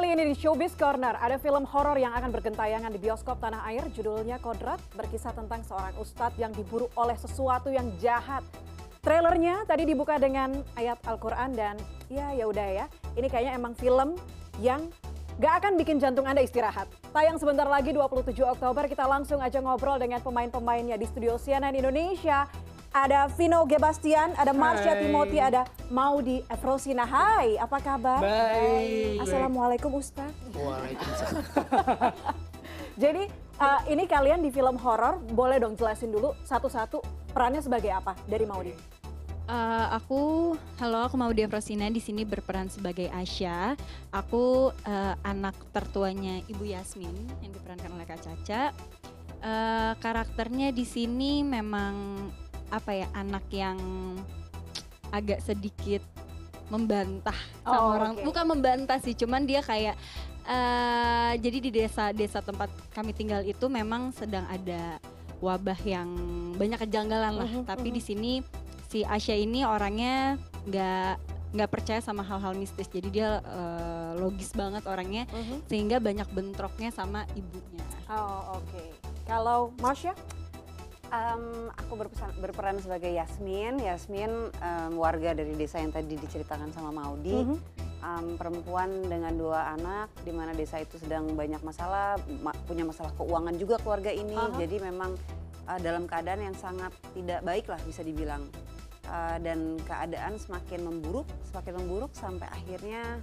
Kali ini di Showbiz Corner ada film horor yang akan bergentayangan di bioskop tanah air. Judulnya Kodrat, berkisah tentang seorang ustadz yang diburu oleh sesuatu yang jahat. Trailernya tadi dibuka dengan ayat Al-Quran dan ya ya udah ya. Ini kayaknya emang film yang gak akan bikin jantung Anda istirahat. Tayang sebentar lagi 27 Oktober, kita langsung aja ngobrol dengan pemain-pemainnya di studio CNN Indonesia. Ada Vino Gebastian, ada Marsha Hai. Timothy, ada Maudi Efrosina. Hai, apa kabar? Baik. Assalamualaikum Ustaz. Waalaikumsalam. Jadi uh, ini kalian di film horor, boleh dong jelasin dulu satu-satu perannya sebagai apa dari Maudi? Eh, aku, halo, aku mau Rosina di sini berperan sebagai Asya. Aku eh, anak tertuanya Ibu Yasmin yang diperankan oleh Kak Caca. Eh, karakternya di sini memang apa ya anak yang agak sedikit membantah sama Oh, orang, oke. bukan membantah sih, cuman dia kayak eh jadi di desa desa tempat kami tinggal itu memang sedang ada wabah yang banyak kejanggalan lah. Mhm, Tapi mhm. di sini si Asya ini orangnya nggak nggak percaya sama hal-hal mistis. Jadi dia eh, logis banget orangnya sehingga banyak bentroknya sama ibunya. Oh oke. Kalau Marsha? Em, aku berpesan- berperan sebagai Yasmin. Yasmin em, warga dari desa yang tadi diceritakan sama Maudi. Mhm. Em, perempuan dengan dua anak, di mana desa itu sedang banyak masalah, ma- punya masalah keuangan juga keluarga ini. Aha. Jadi memang eh, dalam keadaan yang sangat tidak baik lah bisa dibilang. Eh, dan keadaan semakin memburuk, semakin memburuk sampai akhirnya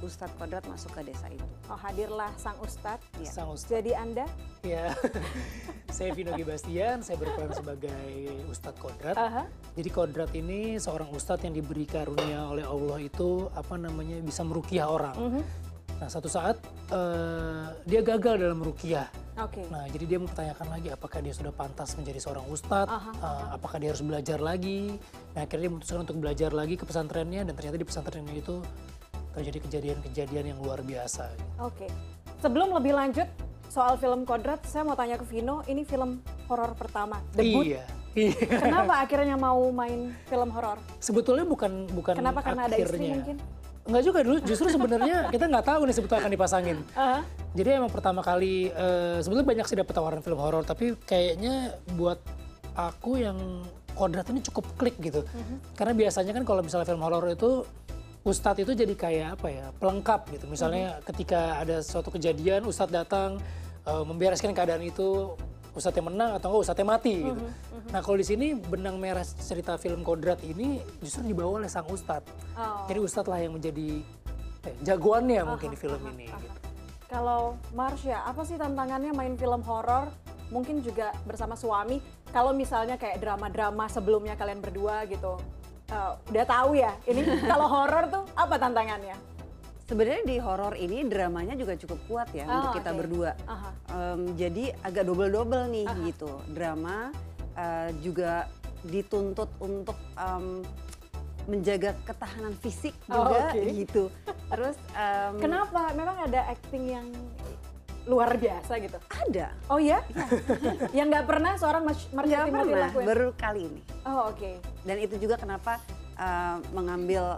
Ustadz Kodrat masuk ke desa itu. Oh hadirlah sang Ustadz. Iya. Sang Ustadz. Jadi Anda? Ya. saya Vino Gebastian, saya berperan sebagai Ustadz Kodrat. Aha. Jadi Kodrat ini seorang ustadz yang diberi karunia oleh Allah itu apa namanya bisa merukiah orang. Mhm. Nah satu saat eh, dia gagal dalam merukiah. Oke. Nah jadi dia mempertanyakan lagi apakah dia sudah pantas menjadi seorang ustadz, Aha, eh, apakah dia harus belajar lagi. Nah akhirnya dia memutuskan untuk belajar lagi ke pesantrennya dan ternyata di pesantrennya itu terjadi kejadian-kejadian yang luar biasa. Oke. Sebelum lebih lanjut soal film Kodrat, saya mau tanya ke Vino, ini film horor pertama, debut. Iya. Iya. Kenapa akhirnya mau main film horor? Sebetulnya bukan bukan Kenapa karena ada istri akhirnya. mungkin? Enggak juga dulu, justru sebenarnya kita nggak tahu nih sebetulnya akan dipasangin. Aha. Jadi emang pertama kali eh, sebetulnya banyak sih dapat tawaran film horor, tapi kayaknya buat aku yang kodrat ini cukup klik gitu. Karena biasanya kan kalau misalnya film horor itu Ustadz itu jadi kayak apa ya pelengkap gitu. Misalnya ketika ada suatu kejadian Ustadz datang eh, membereskan keadaan itu Ustadz yang menang atau enggak Ustadz yang mati gitu. Nah kalau di sini benang merah cerita film kodrat ini justru dibawa oleh sang Ustadz. Oh. Jadi Ustadz lah yang menjadi eh, jagoannya mungkin di film ini. Gitu. Kalau Marsha, apa sih tantangannya main film horor? Mungkin juga bersama suami. Kalau misalnya kayak drama-drama sebelumnya kalian berdua gitu, eh, udah tahu ya. Ini kalau horor tuh apa tantangannya? Sebenarnya di horor ini dramanya juga cukup kuat ya Oh, untuk kita oke. berdua. Aha. Em, jadi agak double-double nih Aha. gitu. Drama eh, juga dituntut untuk em, menjaga ketahanan fisik Oh, juga oke. gitu. Terus em, Kenapa? Memang ada acting yang luar biasa gitu. ada Oh ya? yang nggak pernah seorang nggak Timothy pernah lakuin? baru kali ini. Oh oke. Dan itu juga kenapa eh, mengambil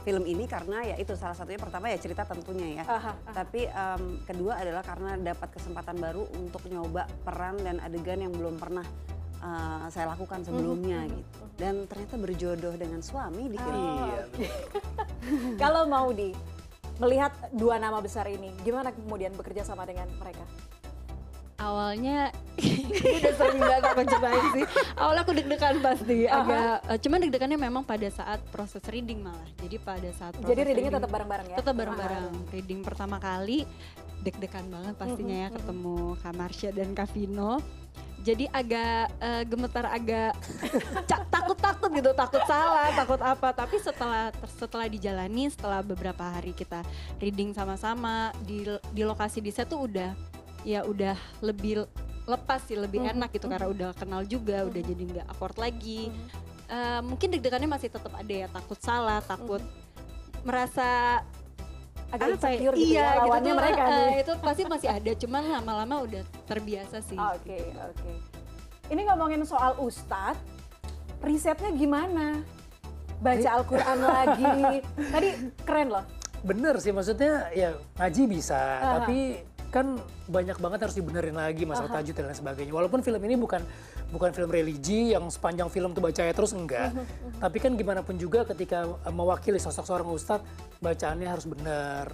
film ini karena ya itu salah satunya pertama ya cerita tentunya ya. Aha, aha. Tapi em, kedua adalah karena dapat kesempatan baru untuk nyoba peran dan adegan yang belum pernah eh, saya lakukan sebelumnya gitu. Dan ternyata berjodoh dengan suami di film. Oh, Iya, oke. Kalau Maudi melihat dua nama besar ini, gimana kemudian bekerja sama dengan mereka? Awalnya udah sering banget aku cobain sih. Awalnya aku deg-degan pasti agak eh, cuman deg-degannya memang pada saat proses reading malah. Jadi pada saat proses Jadi readingnya tetap bareng-bareng ya? tetap bareng-bareng. Reading pertama kali deg-degan banget pastinya ya ketemu Kak Marsha dan Kak Vino. Jadi agak eh, gemetar agak takut-takut gitu, takut salah, takut apa. Tapi setelah setelah dijalani, setelah beberapa hari kita reading sama-sama di di lokasi di set tuh udah ya udah lebih lepas sih, lebih Mhm, enak gitu karena udah kenal juga, udah jadi nggak awkward lagi. Mhm. Eh, mungkin deg-degannya masih tetap ada ya, takut salah, takut merasa Agak apa ya, insecure gitu iya, ya lawannya tuh, mereka nih. itu pasti masih ada cuman lama-lama udah terbiasa sih Oke, oke. Ini ngomongin soal Ustadz, risetnya gimana? Baca Al-Quran lagi. Tadi keren loh. bener sih maksudnya ya ngaji bisa Aha. tapi kan banyak banget harus dibenerin lagi masalah tajwid dan lain sebagainya walaupun film ini bukan bukan film religi yang sepanjang film tuh bacanya terus enggak tapi kan gimana pun juga ketika eh, mewakili sosok seorang ustadz bacaannya harus benar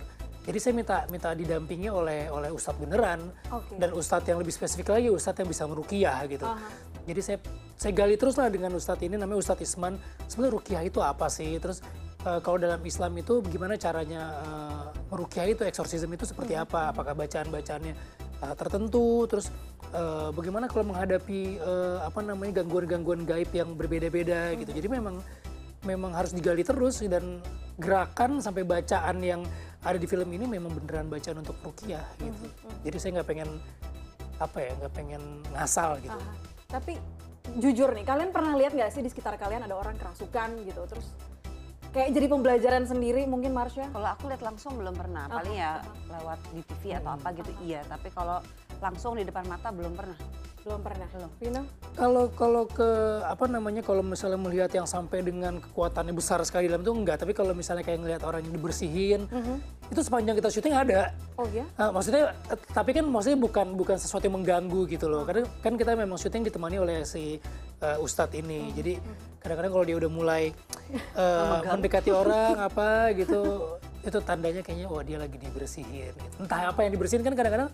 jadi saya minta minta didampingi oleh oleh ustadz beneran. Oke. dan ustadz yang lebih spesifik lagi ustadz yang bisa merukiah gitu. Aha. jadi saya saya gali terus lah dengan ustadz ini namanya ustadz Isman. Sebenarnya rukiah itu apa sih? Terus eh, kalau dalam Islam itu gimana caranya eh, merukiah itu eksorsisme itu seperti apa? Apakah bacaan bacaannya eh, tertentu? Terus eh, bagaimana kalau menghadapi eh, apa namanya gangguan-gangguan gaib yang berbeda-beda gitu. Jadi memang memang harus digali terus dan gerakan sampai bacaan yang ada di film ini memang beneran bacaan untuk rukiah gitu jadi saya nggak pengen apa ya nggak pengen ngasal gitu Aha. Tapi jujur nih, kalian pernah lihat nggak sih di sekitar kalian ada orang kerasukan gitu, terus kayak jadi pembelajaran sendiri mungkin Marsha? Kalau aku lihat langsung belum pernah, paling ya lewat di TV atau apa gitu iya. Tapi kalau langsung di depan mata belum pernah. Belum pernah. Belum. Vino? Kalau kalau ke apa namanya kalau misalnya melihat yang sampai dengan kekuatannya besar sekali dalam itu enggak, tapi kalau misalnya kayak ngelihat orang yang dibersihin, itu sepanjang kita syuting ada. Oh ya? Ah, maksudnya eh, tapi kan maksudnya bukan bukan sesuatu yang mengganggu gitu loh. Karena kan kita memang syuting ditemani oleh si eh, ustadz ini. Jadi kadang-kadang kalau dia udah mulai eh, mendekati orang apa gitu, itu tandanya kayaknya wah dia lagi dibersihin. gitu. Entah apa yang dibersihin kan kadang-kadang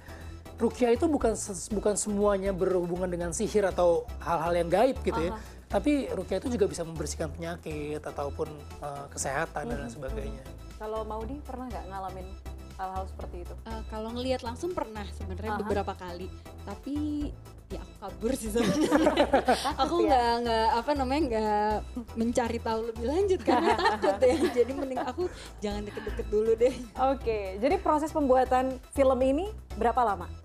rukyah itu bukan bukan semuanya berhubungan dengan sihir atau hal-hal yang gaib gitu ya. Tapi rukyah itu juga bisa membersihkan penyakit ataupun eh, kesehatan dan lain sebagainya. Kalau Maudi pernah nggak ngalamin hal-hal seperti itu? Eh, kalau ngelihat langsung pernah sebenarnya beberapa kali tapi ya aku kabur sih sebenarnya aku ya? nggak nggak apa namanya nggak mencari tahu lebih lanjut karena takut ya jadi mending aku jangan deket-deket dulu deh Oke, jadi proses pembuatan film ini berapa lama?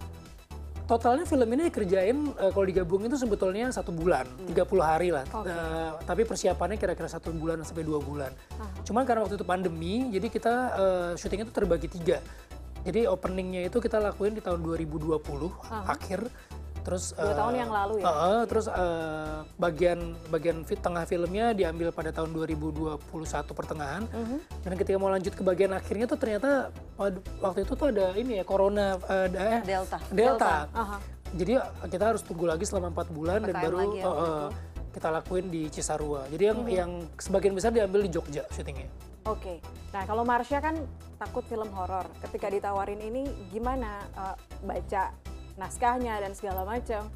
Totalnya film ini dikerjain eh, kalau digabung itu sebetulnya satu bulan, 30 hari lah. Oke. Eh, tapi persiapannya kira-kira satu bulan sampai dua bulan. Aha. Cuman karena waktu itu pandemi, jadi kita eh, syutingnya itu terbagi tiga. Jadi openingnya itu kita lakuin di tahun 2020 akhir. Terus Dua eh, tahun yang lalu ya? eh, terus eh, bagian bagian fit tengah filmnya diambil pada tahun 2021 pertengahan. Mhm. Dan ketika mau lanjut ke bagian akhirnya tuh ternyata waktu itu tuh ada ini ya corona eh, eh, Delta. Delta. Aha. Jadi kita harus tunggu lagi selama empat bulan dan baru lagi ya uh, uh, kita lakuin di Cisarua. Jadi yang Mhm. yang sebagian besar diambil di Jogja syutingnya. Oke, nah kalau Marsha kan takut film horor. Ketika ditawarin ini gimana eh, baca naskahnya dan segala macam?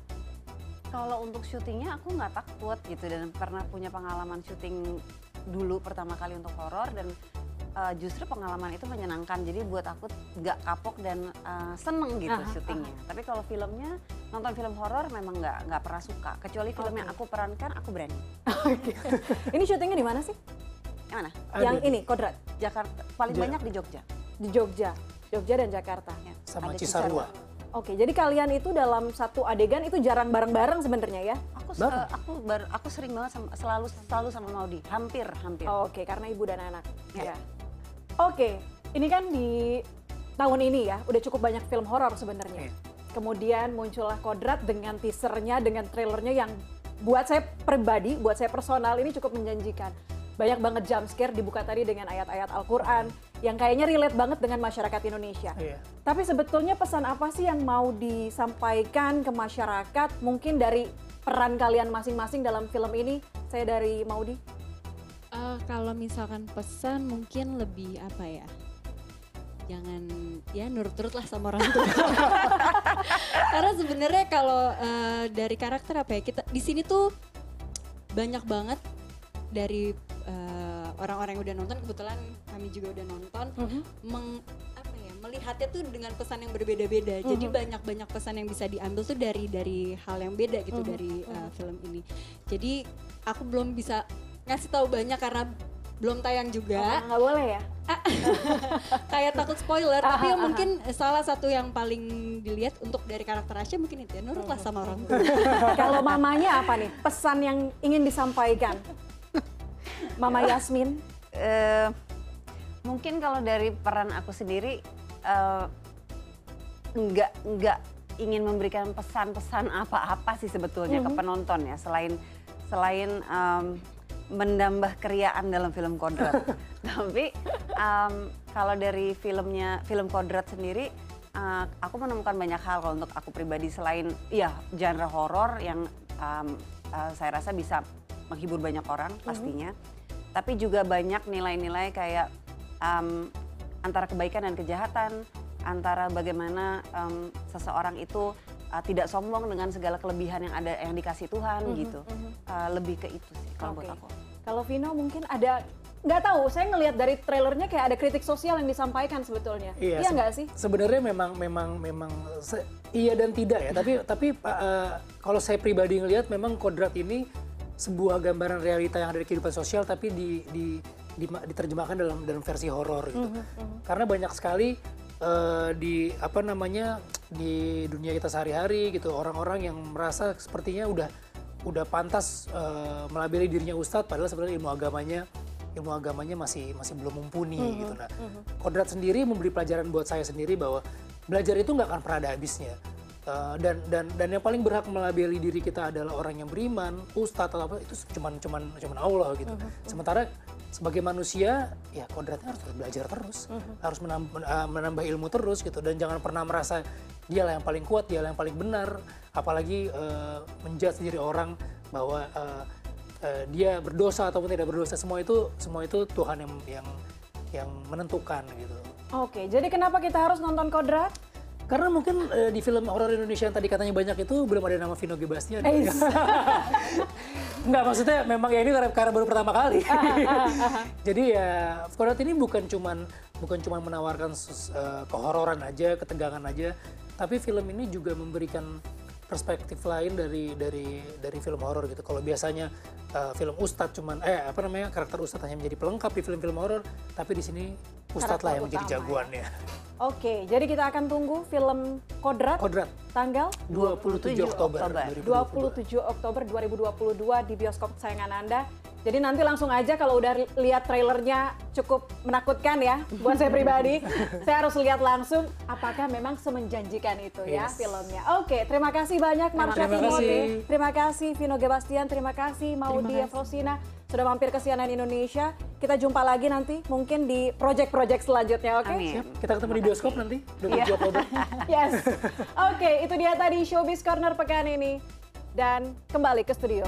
Kalau untuk syutingnya aku nggak takut gitu dan pernah punya pengalaman syuting dulu pertama kali untuk horor dan uh, justru pengalaman itu menyenangkan. Jadi buat aku nggak kapok dan uh, seneng gitu Aha, syutingnya. Tapi kalau filmnya nonton film horor memang nggak nggak pernah suka. Kecuali film yang aku perankan aku berani. Oke. ini syutingnya di mana sih? Yang mana? Ada Yang di- ini Kodrat Jakarta paling Ja- banyak di Jogja. di Jogja, Jogja dan Jakarta. Ya, Sama ada Cisarua. Oke, jadi kalian itu dalam satu adegan itu jarang bareng-bareng sebenarnya ya? Aku Bareng. se- aku bar- aku sering banget sama, selalu selalu sama Maudi. Hampir hampir. Oke, karena ibu dan anak. Ya. Ya. Oke, ini kan di tahun ini ya, udah cukup banyak film horor sebenarnya. Iya. Kemudian muncullah Kodrat dengan teasernya, dengan trailernya yang buat saya pribadi, buat saya personal ini cukup menjanjikan. Banyak banget jump scare dibuka tadi dengan ayat-ayat Al-Quran yang kayaknya relate banget dengan masyarakat Indonesia. Iya. Tapi sebetulnya pesan apa sih yang mau disampaikan ke masyarakat mungkin dari peran kalian masing-masing dalam film ini? Saya dari Maudi. Eh, kalau misalkan pesan mungkin lebih apa ya jangan ya nurut-nurut lah sama orang tua karena sebenarnya kalau eh, dari karakter apa ya kita di sini tuh banyak banget dari eh, orang-orang yang udah nonton kebetulan kami juga udah nonton meng apa ya melihatnya tuh dengan pesan yang berbeda-beda. Jadi banyak banyak pesan yang bisa diambil tuh dari dari hal yang beda gitu dari uh, film ini. Jadi aku belum bisa ngasih tahu banyak karena belum tayang juga. Nggak boleh ya? kayak takut spoiler tapi Aha, ya mungkin salah satu yang paling dilihat untuk dari karakter Asya mungkin itu ya nurutlah sama orang tua. Kalau mamanya apa nih? Pesan yang ingin disampaikan? Mama Yasmin. Eh, mungkin kalau dari peran aku sendiri eh, nggak nggak ingin memberikan pesan-pesan apa-apa sih sebetulnya ke penonton ya selain selain em, menambah keriaan dalam film Kodrat. Tapi um, kalau dari filmnya film Kodrat sendiri, uh, aku menemukan banyak hal kalau untuk aku pribadi selain ya genre horor yang um, uh, saya rasa bisa menghibur banyak orang pastinya. Tapi juga banyak nilai-nilai kayak um, antara kebaikan dan kejahatan, antara bagaimana um, seseorang itu uh, tidak sombong dengan segala kelebihan yang ada yang dikasih Tuhan gitu. Uh, lebih ke itu sih kalau buat Oke. aku. Kalau Vino mungkin ada nggak tahu, saya ngelihat dari trailernya kayak ada kritik sosial yang disampaikan sebetulnya. Iya se- nggak sih? Sebenarnya memang memang memang se- iya dan tidak ya. tapi tapi uh, kalau saya pribadi ngelihat memang kodrat ini sebuah gambaran realita yang ada di kehidupan sosial tapi di, di, di- diterjemahkan dalam dalam versi horor gitu. Karena banyak sekali uh, di apa namanya di dunia kita sehari-hari gitu orang-orang yang merasa sepertinya udah udah pantas uh, melabeli dirinya ustadz padahal sebenarnya ilmu agamanya ilmu agamanya masih masih belum mumpuni gitu. Nah kodrat sendiri memberi pelajaran buat saya sendiri bahwa belajar itu nggak akan pernah ada habisnya Uh, dan dan dan yang paling berhak melabeli diri kita adalah orang yang beriman ustadz atau apa itu cuman cuman cuman Allah gitu. Sementara sebagai manusia ya kodratnya harus terus belajar terus harus menambah, menambah ilmu terus gitu. Dan jangan pernah merasa dia lah yang paling kuat dia lah yang paling benar. Apalagi uh, menjudge diri orang bahwa uh, uh, dia berdosa ataupun tidak berdosa semua itu semua itu Tuhan yang yang yang menentukan gitu. Oke, jadi kenapa kita harus nonton Kodrat? Karena mungkin uh, di film horor Indonesia yang tadi katanya banyak itu belum ada nama Vino G. Bastian Eh, Enggak, maksudnya memang ya ini karena, baru pertama kali. Jadi ya Kodrat ini bukan cuman bukan cuman menawarkan eh, kehororan aja, ketegangan aja, tapi film ini juga memberikan perspektif lain dari dari dari film horor gitu. Kalau biasanya eh, film ustadz cuman eh apa namanya karakter ustadz hanya menjadi pelengkap di film-film horor, tapi di sini ustadz lah yang menjadi utama ya. jagoannya. Oke, jadi kita akan tunggu film Kodrat Kodrat tanggal 27 Oktober, Oktober. 2022. 27 Oktober 2022 di bioskop kesayangan Anda. Jadi nanti langsung aja kalau udah lihat trailernya cukup menakutkan ya buat saya pribadi. saya harus lihat langsung apakah memang semenjanjikan itu ya Yes. filmnya. Oke, terima kasih banyak Marsha Timothy. kasih. Terima kasih Vino Gebastian, terima kasih Maudi Efrosina sudah mampir ke CNN Indonesia. Kita jumpa lagi nanti mungkin di project-project selanjutnya, oke? Amin. Siap, kita ketemu di bioskop nanti 27 Oktober. Yes. Oke, itu dia tadi Showbiz Corner pekan ini. Dan kembali ke studio.